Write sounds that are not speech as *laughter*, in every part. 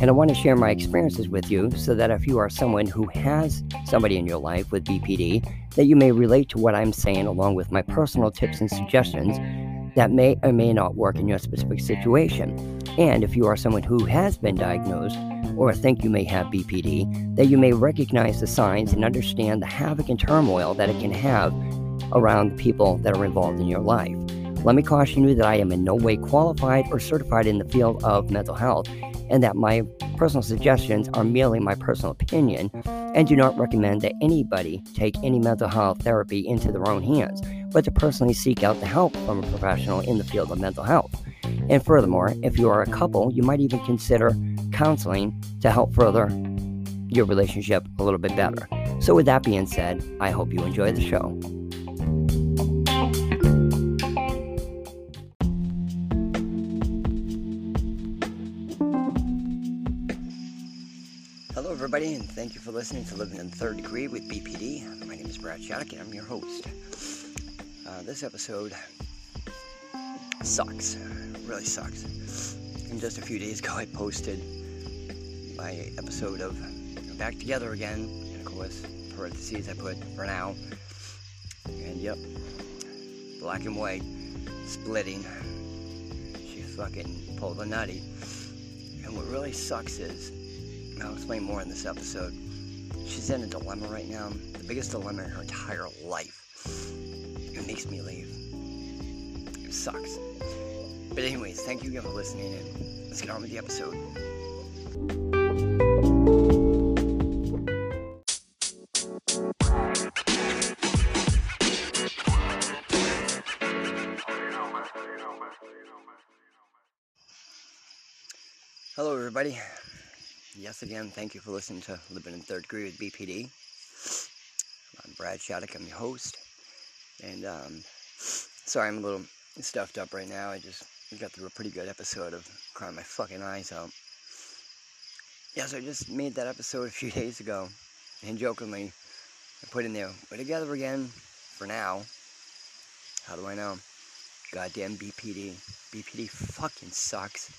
And I want to share my experiences with you so that if you are someone who has somebody in your life with BPD, that you may relate to what I'm saying along with my personal tips and suggestions that may or may not work in your specific situation. And if you are someone who has been diagnosed or think you may have BPD, that you may recognize the signs and understand the havoc and turmoil that it can have around the people that are involved in your life. Let me caution you that I am in no way qualified or certified in the field of mental health and that my personal suggestions are merely my personal opinion and do not recommend that anybody take any mental health therapy into their own hands, but to personally seek out the help from a professional in the field of mental health. And furthermore, if you are a couple, you might even consider counseling to help further your relationship a little bit better. So, with that being said, I hope you enjoy the show. Everybody, and thank you for listening to Living in Third Degree with BPD. My name is Brad Shattuck, and I'm your host. Uh, this episode sucks. Really sucks. And just a few days ago, I posted my episode of Back Together Again, and of course, parentheses I put for now. And yep, black and white, splitting. She fucking pulled a nutty. And what really sucks is, I'll explain more in this episode. She's in a dilemma right now, the biggest dilemma in her entire life. It makes me leave. It sucks. But anyways, thank you again for listening and let's get on with the episode. Hello everybody. Yes again, thank you for listening to Living in Third Degree with BPD. I'm Brad Shattuck, I'm your host. And um, sorry I'm a little stuffed up right now. I just got through a pretty good episode of crying my fucking eyes out. Yes, I just made that episode a few *laughs* days ago. And jokingly, I put in there, we're together again for now. How do I know? Goddamn BPD. BPD fucking sucks.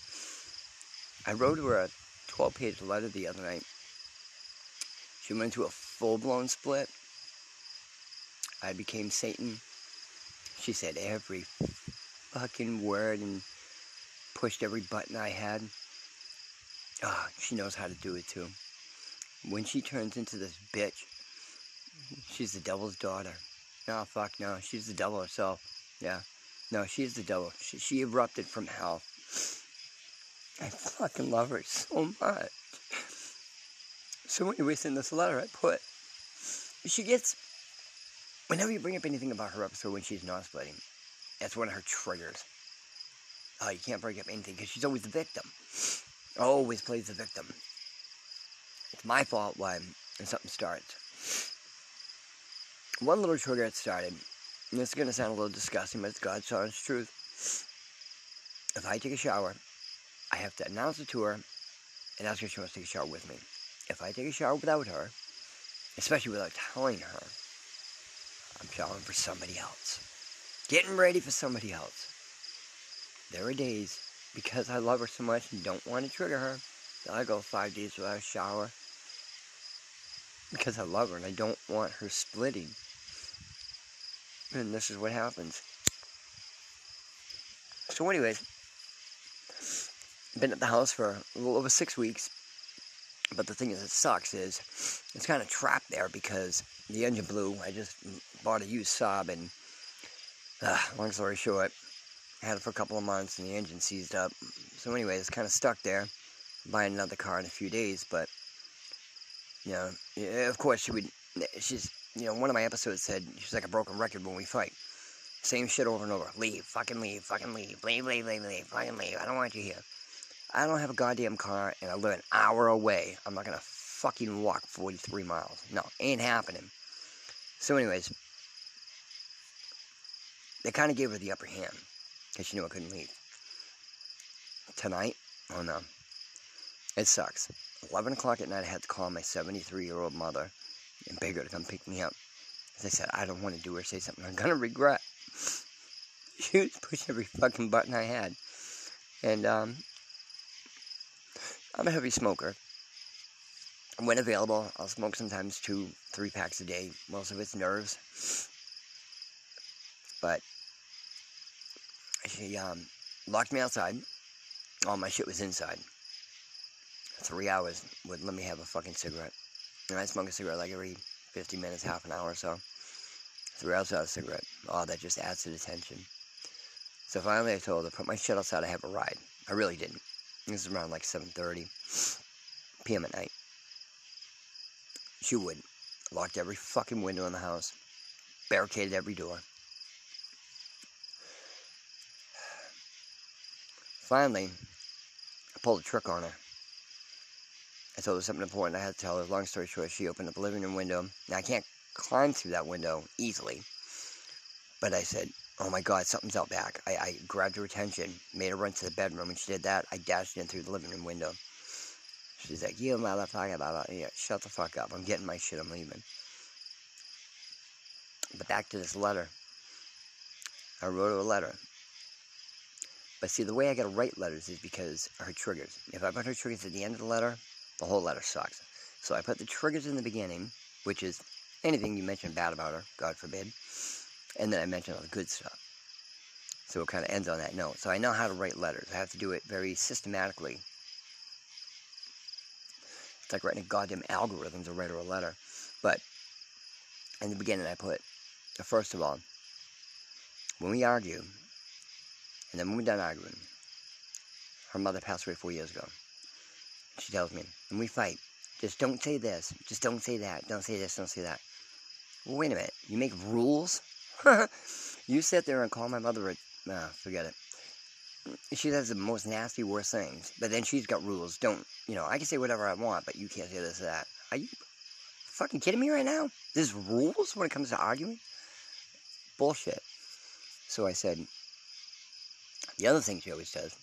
I wrote her a 12 page letter the other night. She went into a full blown split. I became Satan. She said every fucking word and pushed every button I had. Ah, oh, she knows how to do it too. When she turns into this bitch, she's the devil's daughter. No, fuck no. She's the devil herself. Yeah. No, she's the devil. She, she erupted from hell. I fucking love her so much. So anyways, in this letter I put, she gets, whenever you bring up anything about her episode when she's not splitting, that's one of her triggers. Oh, you can't bring up anything because she's always the victim. Always plays the victim. It's my fault when something starts. One little trigger it started, and this is going to sound a little disgusting, but it's God's honest truth. If I take a shower, I have to announce it to her and ask her if she wants to take a shower with me. If I take a shower without her, especially without telling her, I'm showering for somebody else. Getting ready for somebody else. There are days, because I love her so much and don't want to trigger her, that I go five days without a shower. Because I love her and I don't want her splitting. And this is what happens. So anyways, been at the house for a little over six weeks. But the thing is, it sucks is it's kind of trapped there because the engine blew. I just bought a used Saab, and uh, long story short, I had it for a couple of months, and the engine seized up. So anyway, it's kind of stuck there. Buying another car in a few days, but you know, of course she would. She's you know, one of my episodes said she's like a broken record when we fight. Same shit over and over. Leave, fucking leave, fucking leave, leave, leave, leave, leave, fucking leave. I don't want you here. I don't have a goddamn car and I live an hour away. I'm not gonna fucking walk 43 miles. No, ain't happening. So, anyways, they kind of gave her the upper hand because she knew I couldn't leave. Tonight, oh no, it sucks. 11 o'clock at night, I had to call my 73 year old mother and beg her to come pick me up. As I said, I don't want to do or say something I'm gonna regret. *laughs* She was pushing every fucking button I had. And, um, I'm a heavy smoker. When available, I'll smoke sometimes two, three packs a day. Most of it's nerves. But she um, locked me outside. All my shit was inside. Three hours would let me have a fucking cigarette. And I smoke a cigarette like every 50 minutes, half an hour or so. Three hours without a cigarette. Oh, that just adds to the tension. So finally I told her, put my shit outside, I have a ride. I really didn't. This is around like 7.30 p.m. at night. She would. Locked every fucking window in the house. Barricaded every door. Finally, I pulled a trick on her. I told her something important I had to tell her. Long story short, she opened up the living room window. Now, I can't climb through that window easily. But I said, oh my god, something's out back. I, I grabbed her attention, made her run to the bedroom. and she did that, I dashed in through the living room window. She's like, you motherfucker, blah, blah. Yeah, shut the fuck up. I'm getting my shit, I'm leaving. But back to this letter. I wrote her a letter. But see, the way I gotta write letters is because her triggers. If I put her triggers at the end of the letter, the whole letter sucks. So I put the triggers in the beginning, which is anything you mention bad about her, God forbid. And then I mention all the good stuff. So it kind of ends on that note. So I know how to write letters. I have to do it very systematically. It's like writing a goddamn algorithm to write a letter. But in the beginning, I put, first of all, when we argue, and then when we're done arguing, her mother passed away four years ago. She tells me, and we fight. Just don't say this. Just don't say that. Don't say this. Don't say that. Wait a minute. You make rules? *laughs* you sit there and call my mother a... Nah, forget it. She says the most nasty, worst things. But then she's got rules. Don't... You know, I can say whatever I want, but you can't say this or that. Are you fucking kidding me right now? There's rules when it comes to arguing? Bullshit. So I said, the other thing she always says,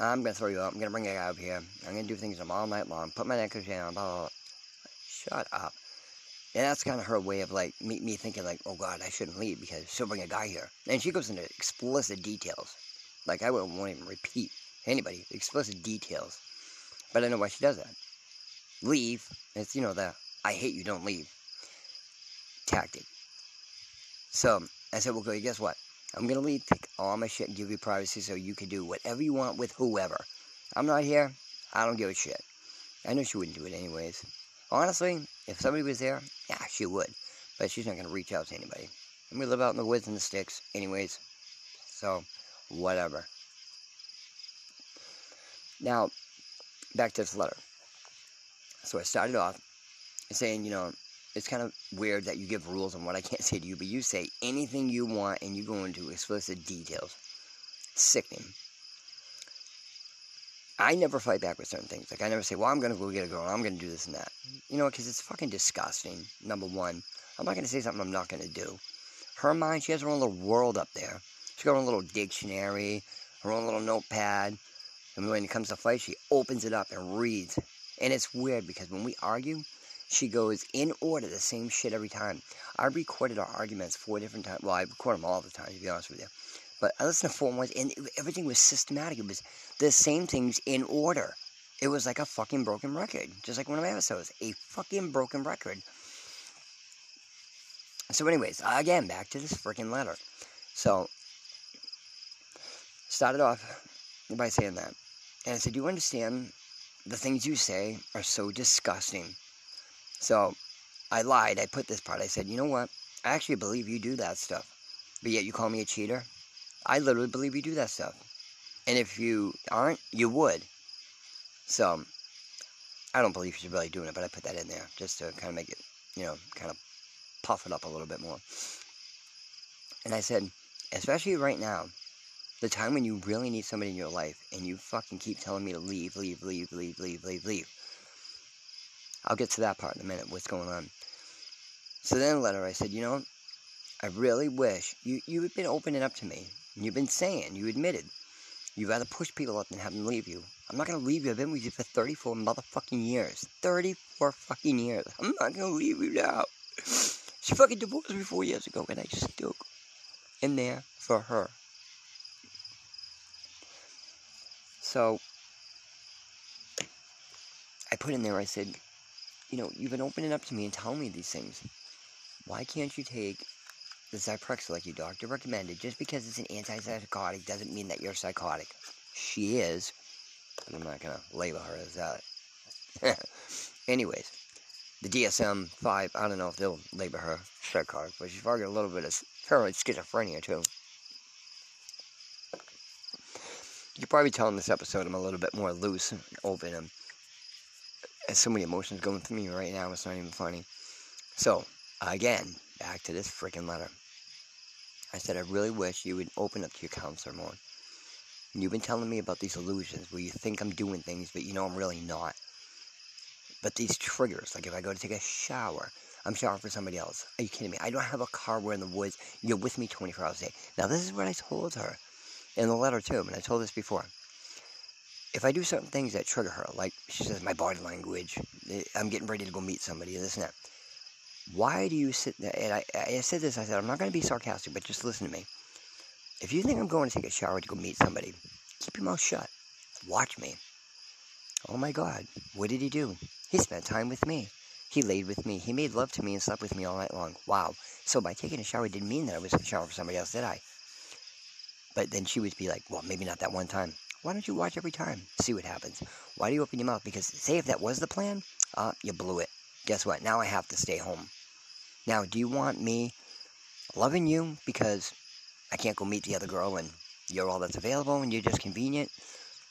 I'm to throw you up. I'm to bring a guy up here. I'm to do things to all night long. Put my necklace down. Blah, blah, blah. Shut up. And that's kind of her way of like me, me thinking like, oh God, I shouldn't leave because she'll bring a guy here. And she goes into explicit details. Like I won't even repeat anybody explicit details. But I know why she does that. Leave. It's you know the I hate you, don't leave tactic. So I said, well. Guess what? I'm gonna leave, take all my shit, and give you privacy so you can do whatever you want with whoever. I'm not here. I don't give a shit. I know she wouldn't do it anyways. Honestly, if somebody was there, yeah, she would. But she's not going to reach out to anybody. And we live out in the woods and the sticks, anyways. So, whatever. Now, back to this letter. So I started off saying, you know, it's kind of weird that you give rules on what I can't *laughs* say to you, but you say anything you want and you go into explicit details. Sickening. I never fight back with certain things. Like, I never say, well, I'm going to go get a girl, I'm going to do this and that. You know, because it's fucking disgusting, number one. I'm not going to say something I'm not going to do. Her mind, she has her own little world up there. She's got her own little dictionary, her own little notepad. And when it comes to fight, she opens it up and reads. And it's weird because when we argue, she goes in order the same shit every time. I recorded our arguments four different times. Well, I record them all the time, to be honest with you. But I listened to four ones, and everything was systematic. It was the same things in order. It was like a fucking broken record, just like one of my episodes. A fucking broken record. So, anyways, again, back to this freaking letter. So, started off by saying that. And I said, Do you understand the things you say are so disgusting? So, I lied. I put this part. I said, You know what? I actually believe you do that stuff. But yet you call me a cheater? I literally believe you do that stuff. And if you aren't, you would. So, I don't believe she's really doing it, but I put that in there just to kind of make it, you know, kind of puff it up a little bit more. And I said, especially right now, the time when you really need somebody in your life, and you fucking keep telling me to leave, leave, leave, leave, leave, leave, leave. I'll get to that part in a minute, what's going on. So then letter I said, you know, I really wish you, you had been opening up to me. And you've been saying, you admitted, you'd rather push people up than have them leave you. I'm not to leave you. I've been with you for 34 motherfucking years. 34 fucking years. I'm not to leave you now. She fucking divorced me four years ago, and I still in there for her. So, I put in there, I said, you know, you've been opening up to me and telling me these things. Why can't you take the Zyprexa like your doctor recommended? Just because it's an antipsychotic doesn't mean that you're psychotic. She is, but I'm not going to label her as that. *laughs* Anyways, the DSM-5, I don't know if they'll label her psychotic, but she's probably a little bit of paranoid schizophrenia, too. You can probably tell in this episode I'm a little bit more loose and open and has so many emotions going through me right now, it's not even funny. So, again, back to this freaking letter. I said, I really wish you would open up to your counselor more. You've been telling me about these illusions where you think I'm doing things, but you know I'm really not. But these triggers, like if I go to take a shower, I'm showering for somebody else. Are you kidding me? I don't have a car. We're in the woods. You're with me 24 hours a day. Now, this is what I told her in the letter, too, and I told this before if I do certain things that trigger her, like she says, my body language, eh, I'm getting ready to go meet somebody, and this and that. Why do you sit there? And I, I said this, I said, I'm not going to be sarcastic, but just listen to me. If you think I'm going to take a shower to go meet somebody, keep your mouth shut. Watch me. Oh my God, what did he do? He spent time with me. He laid with me. He made love to me and slept with me all night long. Wow. So by taking a shower, didn't mean that I was showering for somebody else, did I? But then she would be like, well, maybe not that one time. Why don't you watch every time? See what happens. Why do you open your mouth? Because say if that was the plan, uh, you blew it. Guess what? Now I have to stay home. Now, do you want me loving you because I can't go meet the other girl and you're all that's available and you're just convenient?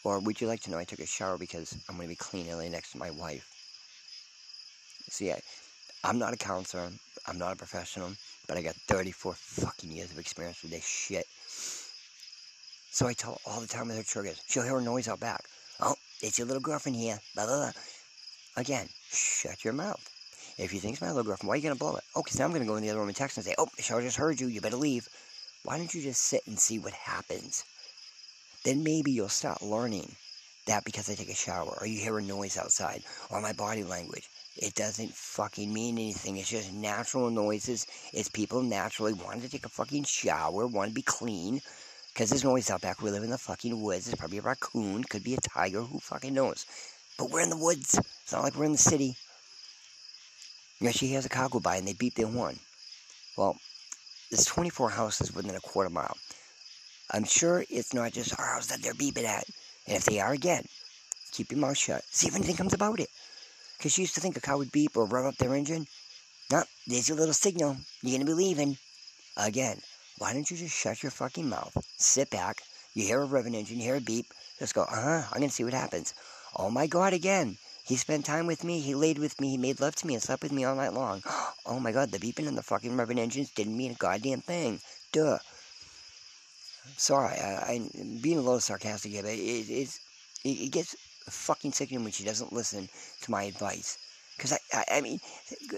Or would you like to know I took a shower because I'm going to be clean and lay next to my wife? See, I, I'm not a counselor. I'm not a professional. But I got 34 fucking years of experience with this shit. So I tell her all the time with her triggers. She'll hear a noise out back. Oh, it's your little girlfriend here. Blah, blah, blah. Again, shut your mouth. If you think it's my little girlfriend, why are you going to blow it? Oh, because now I'm going to go in the other room and text and say, oh, Michelle just heard you. You better leave. Why don't you just sit and see what happens? Then maybe you'll start learning that because I take a shower or you hear a noise outside or my body language. It doesn't fucking mean anything. It's just natural noises. It's people naturally wanting to take a fucking shower, want to be clean, because there's noise out back. We live in the fucking woods. It's probably a raccoon. Could be a tiger. Who fucking knows? But we're in the woods. It's not like we're in the city. Yeah, she has a car go by and they beep their horn. Well, there's 24 houses within a quarter mile. I'm sure it's not just our house that they're beeping at. And if they are again, keep your mouth shut. See if anything comes about it. Because she used to think a car would beep or rev up their engine. No, there's your little signal. You're going to be leaving. Again, why don't you just shut your fucking mouth, sit back, you hear a revving engine, you hear a beep, just go, uh-huh, I'm gonna see what happens. Oh my god, again. He spent time with me, he laid with me, he made love to me and slept with me all night long. *gasps* Oh my god, the beeping and the fucking revving engines didn't mean a goddamn thing. Duh. Sorry, I, am being a little sarcastic here, but it, it, it, gets fucking sickening when she doesn't listen to my advice. Because I, I, I mean,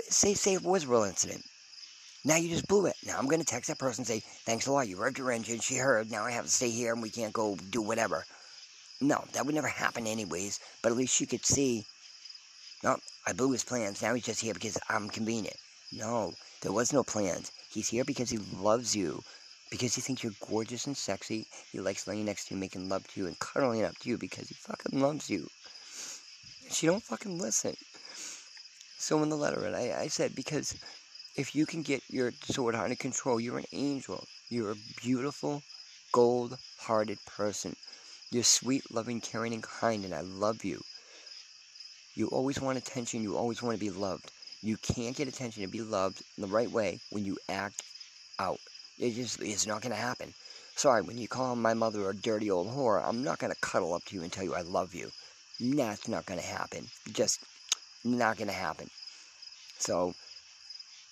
say, say it was a real incident. Now you just blew it. Now I'm going to text that person and say, thanks a lot, you revved your engine, she heard, now I have to stay here and we can't go do whatever. No, that would never happen anyways, but at least she could see, no, I blew his plans, now he's just here because I'm convenient. No, there was no plans. He's here because he loves you, because he thinks you're gorgeous and sexy. He likes laying next to you, making love to you, and cuddling up to you because he fucking loves you. She don't fucking listen. So in the letter, and I, I said, because if you can get your sword under control, you're an angel. You're a beautiful, gold hearted person. You're sweet, loving, caring, and kind, and I love you. You always want attention, you always want to be loved. You can't get attention and be loved in the right way when you act out. It just it's not gonna happen. Sorry, when you call my mother a dirty old whore, I'm not gonna cuddle up to you and tell you I love you. That's not gonna happen. Just not gonna happen. So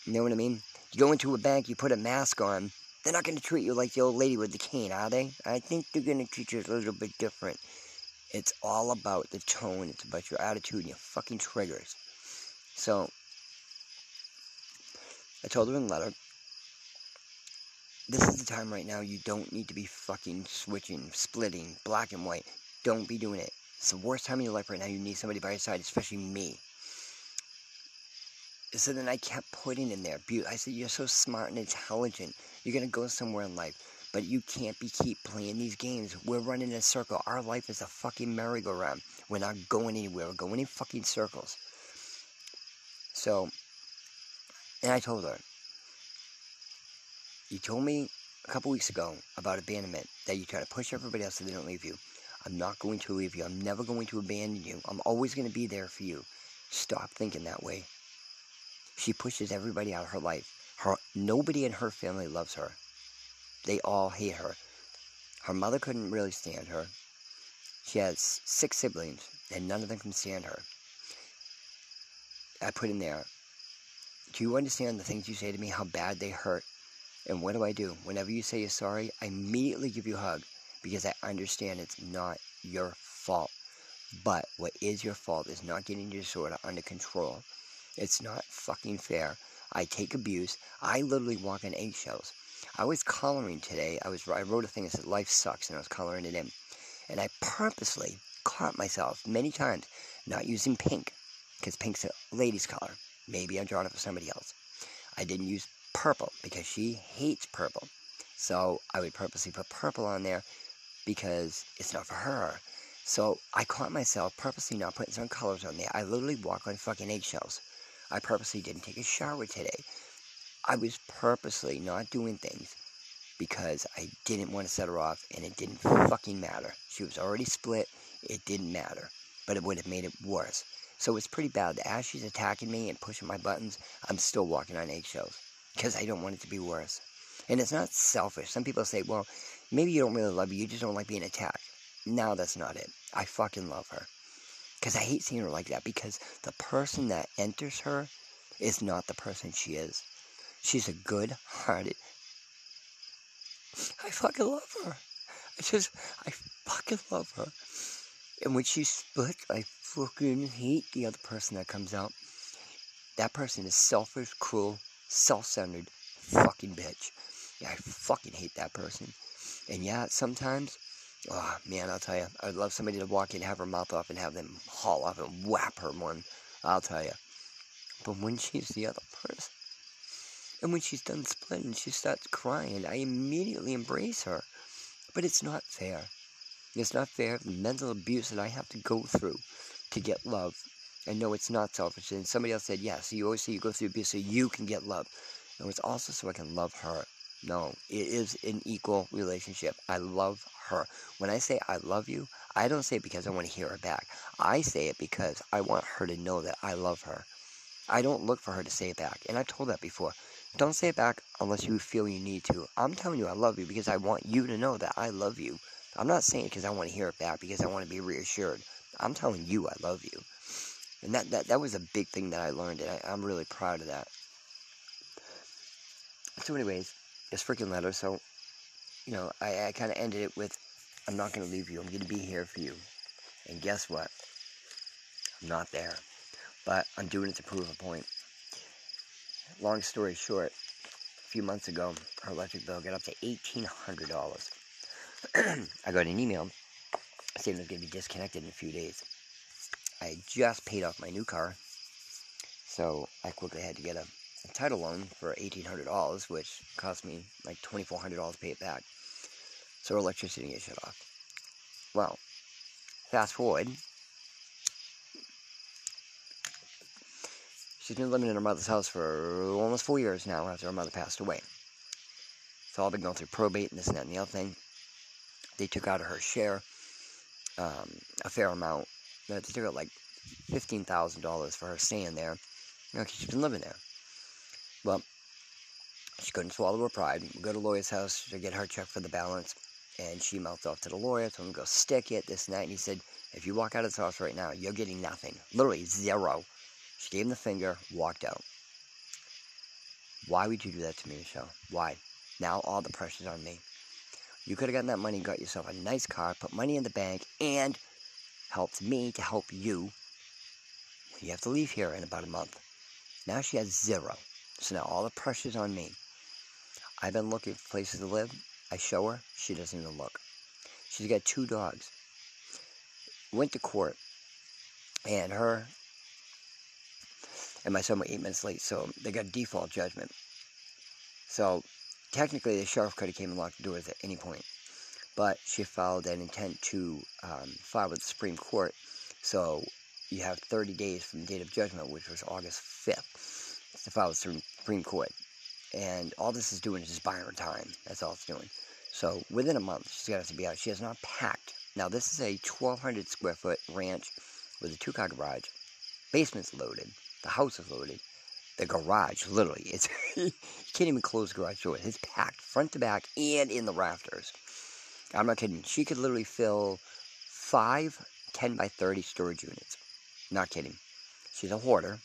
you know what I mean? You go into a bank, you put a mask on, they're not going to treat you like the old lady with the cane, are they? I think they're going to treat you a little bit different. It's all about the tone. It's about your attitude and your fucking triggers. So, I told her in letter, this is the time right now you don't need to be fucking switching, splitting, black and white. Don't be doing it. It's the worst time in your life right now. You need somebody by your side, especially me. So then I kept putting in there, I said, you're so smart and intelligent. You're going to go somewhere in life. But you can't be keep playing these games. We're running in a circle. Our life is a fucking merry-go-round. We're not going anywhere. We're going in fucking circles. So, and I told her, you told me a couple weeks ago about abandonment, that you try to push everybody else so they don't leave you. I'm not going to leave you. I'm never going to abandon you. I'm always going to be there for you. Stop thinking that way. She pushes everybody out of her life. Her, nobody in her family loves her. They all hate her. Her mother couldn't really stand her. She has six siblings, and none of them can stand her. I put in there, do you understand the things you say to me, how bad they hurt? And what do I do? Whenever you say you're sorry, I immediately give you a hug because I understand it's not your fault. But what is your fault is not getting your disorder under control. It's not fucking fair. I take abuse. I literally walk on eggshells. I was coloring today. I was I wrote a thing that said life sucks and I was coloring it in. And I purposely caught myself many times not using pink because pink's a lady's color. Maybe I'm drawing it for somebody else. I didn't use purple because she hates purple. So I would purposely put purple on there because it's not for her. So I caught myself purposely not putting some colors on there. I literally walk on fucking eggshells. I purposely didn't take a shower today. I was purposely not doing things because I didn't want to set her off and it didn't fucking matter. She was already split, it didn't matter, but it would have made it worse. So it's pretty bad. That as she's attacking me and pushing my buttons, I'm still walking on eggshells because I don't want it to be worse. And it's not selfish. Some people say, well, maybe you don't really love me, you just don't like being attacked. No, that's not it. I fucking love her. Because I hate seeing her like that because the person that enters her is not the person she is. She's a good hearted. I fucking love her. I just, I fucking love her. And when she's split, I fucking hate the other person that comes out. That person is selfish, cruel, self centered, fucking bitch. Yeah, I fucking hate that person. And yeah, sometimes, oh man, I'll tell you, I'd love somebody to walk in, have her mouth off, and have them haul off and whap her one. I'll tell you. But when she's the other person, and when she's done splitting, she starts crying. I immediately embrace her. But it's not fair. It's not fair, the mental abuse that I have to go through to get love. I know it's not selfish. And somebody else said, yes, yeah, so you always say you go through abuse so you can get love. No, it's also so I can love her. No, it is an equal relationship. I love her. When I say I love you, I don't say it because I want to hear her back. I say it because I want her to know that I love her. I don't look for her to say it back. And I've told that before. Don't say it back unless you feel you need to. I'm telling you I love you because I want you to know that I love you. I'm not saying it because I want to hear it back because I want to be reassured. I'm telling you I love you. And that, that, that was a big thing that I learned, and I, I'm really proud of that. So anyways, this freaking letter, so, you know, I, I kind of ended it with, I'm not going to leave you. I'm going to be here for you. And guess what? I'm not there. But I'm doing it to prove a point long story short, a few months ago, our electric bill got up to $1,800. *clears throat* I got an email saying was going to be disconnected in a few days. I just paid off my new car, so I quickly had to get a, a title loan for $1,800, which cost me like $2,400 to pay it back. So electricity gets shut off. Well, fast forward, She's been living in her mother's house for almost four years now after her mother passed away. It's all been going through probate and this and that and the other thing. They took out of her share um, a fair amount. They took out like $15,000 for her staying there. You know, she's been living there. Well, she couldn't swallow her pride. We go to the lawyer's house to get her check for the balance. And she mouthed off to the lawyer, told him to go stick it, this and. And he said, if you walk out of this house right now, you're getting nothing. Literally zero. She gave him the finger, walked out. Why would you do that to me, Michelle? Why? Now all the pressure's on me. You could have gotten that money got yourself a nice car, put money in the bank, and helped me to help you you have to leave here in about a month. Now she has zero. So now all the pressure's on me. I've been looking for places to live. I show her, she doesn't even look. She's got two dogs. Went to court, and her and my son were eight minutes late, so they got default judgment. So technically, the sheriff could have came and locked the doors at any point, but she filed an intent to um, file with the Supreme Court. So you have 30 days from the date of judgment, which was August 5th, to file with the Supreme Court. And all this is doing is just buying her time. That's all it's doing. So within a month, she's got to be out. She has not packed. Now, this is a 1,200 square foot ranch with a two car garage. Basement's loaded. The house is loaded. The garage, literally, it's *laughs* you can't even close the garage door. It's packed front to back and in the rafters. I'm not kidding. She could literally fill five 10 by 30 storage units. Not kidding. She's a hoarder.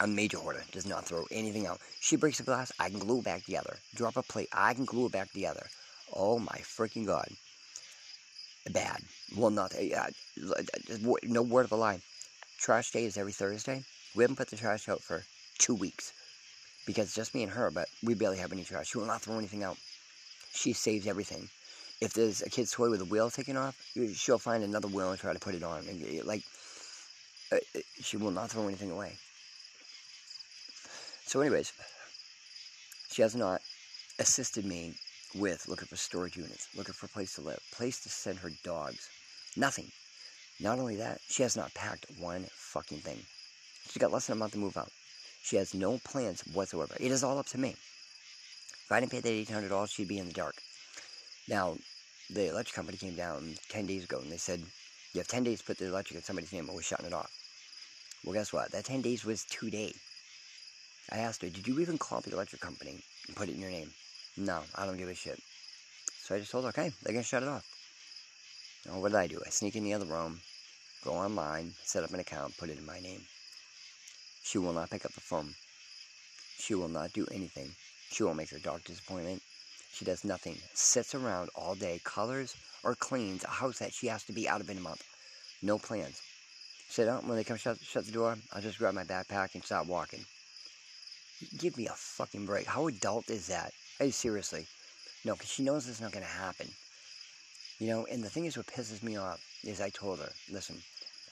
A major hoarder. Does not throw anything out. She breaks a glass, I can glue it back together. Drop a plate, I can glue it back together. Oh my freaking god. Bad. Well, not. Uh, no word of a lie. Trash day is every Thursday. We haven't put the trash out for two weeks because it's just me and her, but we barely have any trash. She will not throw anything out. She saves everything. If there's a kid's toy with a wheel taken off, she'll find another wheel and try to put it on. And like, uh, uh, she will not throw anything away. So, anyways, she has not assisted me with looking for storage units, looking for a place to live, place to send her dogs. Nothing. Not only that, she has not packed one fucking thing. She's got less than a month to move out. She has no plans whatsoever. It is all up to me. If I didn't pay that $800, she'd be in the dark. Now, the electric company came down 10 days ago and they said, you have 10 days to put the electric in somebody's name or we're shutting it off. Well, guess what? That 10 days was today. I asked her, did you even call the electric company and put it in your name? No, I don't give a shit. So I just told her, okay, they're going to shut it off. Now, what did I do? I sneak in the other room, go online, set up an account, put it in my name. She will not pick up the phone. She will not do anything. She won't make her doctor's appointment. She does nothing. Sits around all day, colors or cleans a house that she has to be out of in a month. No plans. Sit down when they come shut, shut the door, I'll just grab my backpack and start walking. Give me a fucking break. How adult is that? Hey, seriously. No, because she knows it's not going to happen. You know, and the thing is what pisses me off is I told her, listen,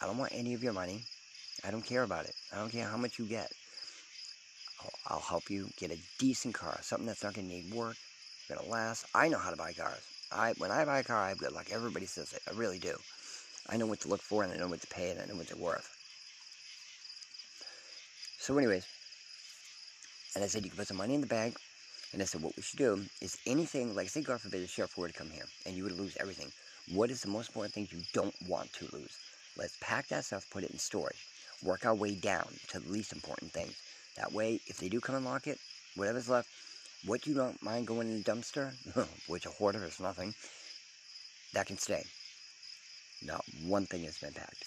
I don't want any of your money. I don't care about it. I don't care how much you get. I'll, I'll help you get a decent car, something that's not going to need work, going to last. I know how to buy cars. I When I buy a car, I have good luck. Everybody says it. I really do. I know what to look for, and I know what to pay, and I know what they're worth. So anyways, and I said, you can put some money in the bag. And I said, what we should do is anything, like say, God forbid, the sheriff were to come here, and you would lose everything. What is the most important thing you don't want to lose? Let's pack that stuff, put it in storage work our way down to the least important things. That way, if they do come and lock it, whatever's left, what you don't mind going in the dumpster, *laughs* which a hoarder is nothing, that can stay. Not one thing has been packed.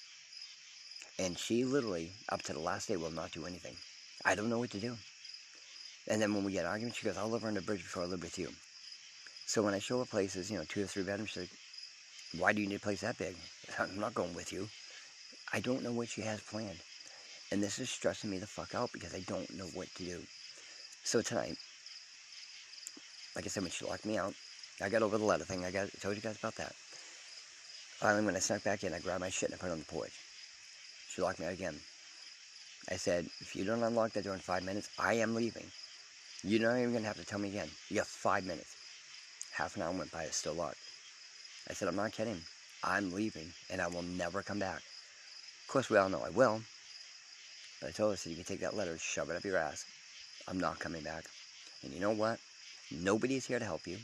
And she literally, up to the last day, will not do anything. I don't know what to do. And then when we get arguments, she goes, I'll live under the bridge before I live with you. So when I show her places, you know, two or three bedrooms, she's like, why do you need a place that big? *laughs* I'm not going with you. I don't know what she has planned. And this is stressing me the fuck out because I don't know what to do. So tonight, like I said, when she locked me out, I got over the letter thing. I got I told you guys about that. Finally, when I snuck back in, I grabbed my shit and I put it on the porch. She locked me out again. I said, if you don't unlock that door in five minutes, I am leaving. You're not even going to have to tell me again. You got five minutes. Half an hour went by, it's still locked. I said, I'm not kidding. I'm leaving, and I will never come back. Of course, we all know I will. But I told her, I said, you can take that letter, and shove it up your ass. I'm not coming back. And you know what? Nobody's here to help you.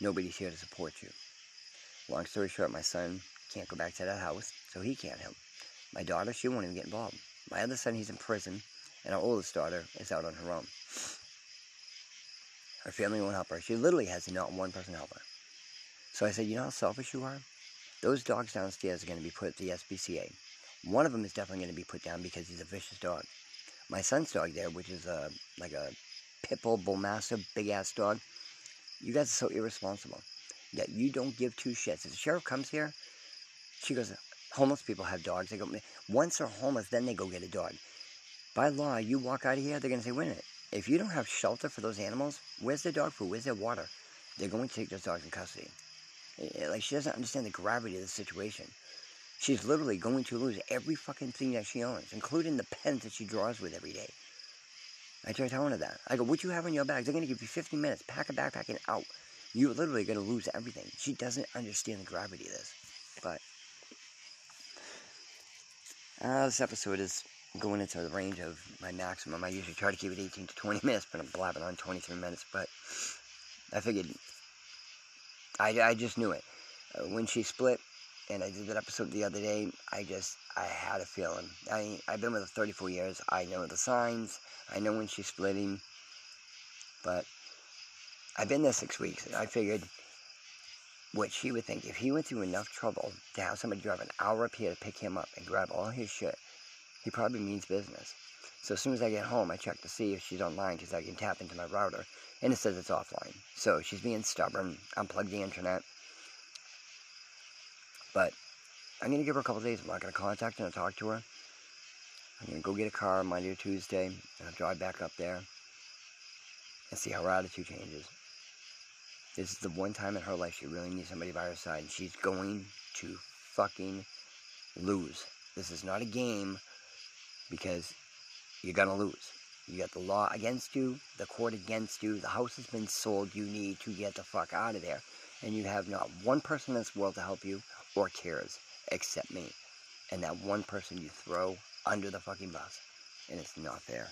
Nobody's here to support you. Long story short, my son can't go back to that house, so he can't help. My daughter, she won't even get involved. My other son, he's in prison, and our oldest daughter is out on her own. Her family won't help her. She literally has not one person help her. So I said, you know how selfish you are? Those dogs downstairs are going to be put at the SPCA. One of them is definitely going to be put down because he's a vicious dog. My son's dog there, which is a like a pit bull bull mastiff, big ass dog. You guys are so irresponsible that you don't give two shits. If the sheriff comes here, she goes, homeless people have dogs. They go once they're homeless, then they go get a dog. by law, you walk out of here, they're going to say, wait a minute, if you don't have shelter for those animals, where's their dog food? Where's their water? They're going to take those dogs in custody. Eh, eh, like, she doesn't understand the gravity of the situation. She's literally going to lose every fucking thing that she owns, including the pens that she draws with every day. I try telling her that. I go, what you have in your bags? They're going to give you 15 minutes. Pack a backpack and out. You're literally going to lose everything. She doesn't understand the gravity of this. But, uh, this episode is going into the range of my maximum. I usually try to keep it 18 to 20 minutes, but I'm blabbing on 23 minutes. But I figured, I, I just knew it. Uh, when she split, and I did that episode the other day, I just, I had a feeling. I, I've been with her 34 years. I know the signs. I know when she's splitting. But I've been there six weeks, and I figured what she would think if he went through enough trouble to have somebody drive an hour up here to pick him up and grab all his shit, he probably means business. So as soon as I get home, I check to see if she's online because I can tap into my router, and it says it's offline. So she's being stubborn. Unplug the internet. But I'm going to give her a couple days. I'm not going to contact her and talk to her. I'm going to go get a car Monday or Tuesday, and I'll drive back up there and see how her attitude changes. This is the one time in her life she really needs somebody by her side, and she's going to fucking lose. This is not a game because you're going to lose. You got the law against you, the court against you, the house has been sold, you need to get the fuck out of there. And you have not one person in this world to help you or cares except me. And that one person you throw under the fucking bus. And it's not there.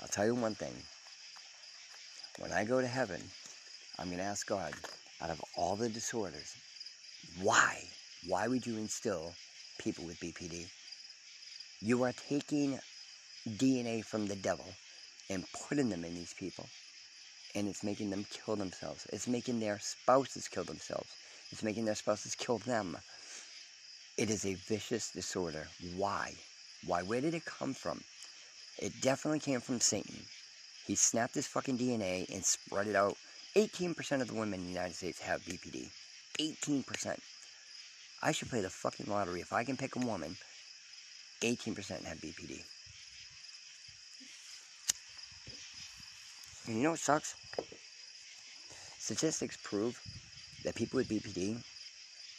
I'll tell you one thing. When I go to heaven, I'm going to ask God, out of all the disorders, why? Why would you instill people with BPD? You are taking DNA from the devil and putting them in these people. And it's making them kill themselves. It's making their spouses kill themselves. It's making their spouses kill them. It is a vicious disorder. Why? Why? Where did it come from? It definitely came from Satan. He snapped his fucking DNA and spread it out. 18% of the women in the United States have BPD. 18%. I should play the fucking lottery. If I can pick a woman 18% have BPD. And you know what sucks? Statistics prove that people with BPD,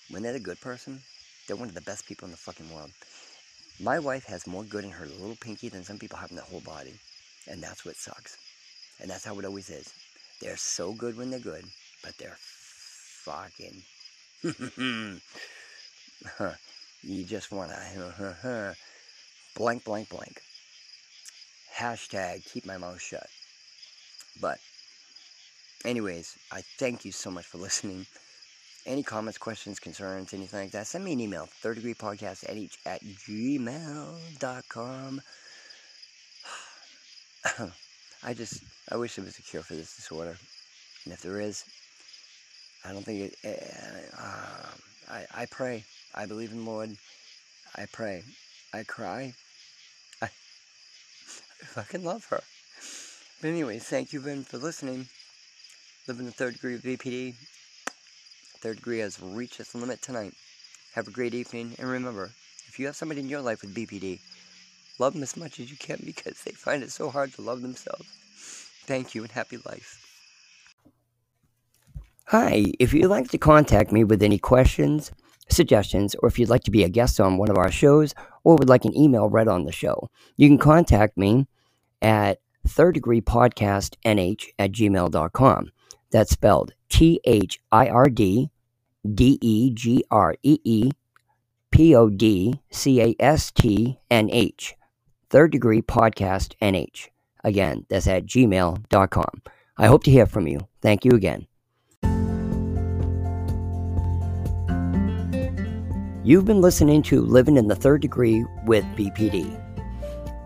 when they're a good person, they're one of the best people in the fucking world. My wife has more good in her little pinky than some people have in their whole body. And that's what sucks. And that's how it always is. They're so good when they're good, but they're fucking. *laughs* you just want to *laughs* blank, blank, blank. Hashtag keep my mouth shut. But, anyways, I thank you so much for listening. Any comments, questions, concerns, anything like that, send me an email, third degree podcast at, each, at gmail.com. *sighs* I just, I wish there was a cure for this disorder. And if there is, I don't think it, uh, I, I pray. I believe in Lord. I pray. I cry. *laughs* I fucking love her. But anyways, thank you, Ben, for listening. Living the third degree of BPD. Third degree has reached its limit tonight. Have a great evening, and remember, if you have somebody in your life with BPD, love them as much as you can because they find it so hard to love themselves. Thank you, and happy life. Hi, if you'd like to contact me with any questions, suggestions, or if you'd like to be a guest on one of our shows or would like an email read on the show, you can contact me at third degree podcast nh at gmail.com. That's spelled T H I R D D E G R E E P O D C A S T N H. Third degree podcast nh. Again, that's at gmail.com. I hope to hear from you. Thank you again. You've been listening to Living in the Third Degree with BPD.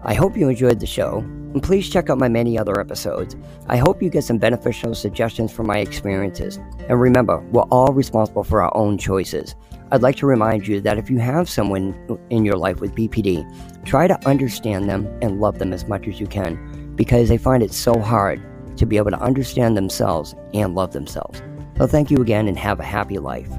I hope you enjoyed the show, and please check out my many other episodes. I hope you get some beneficial suggestions from my experiences. And remember, we're all responsible for our own choices. I'd like to remind you that if you have someone in your life with BPD, try to understand them and love them as much as you can because they find it so hard to be able to understand themselves and love themselves. So, thank you again and have a happy life.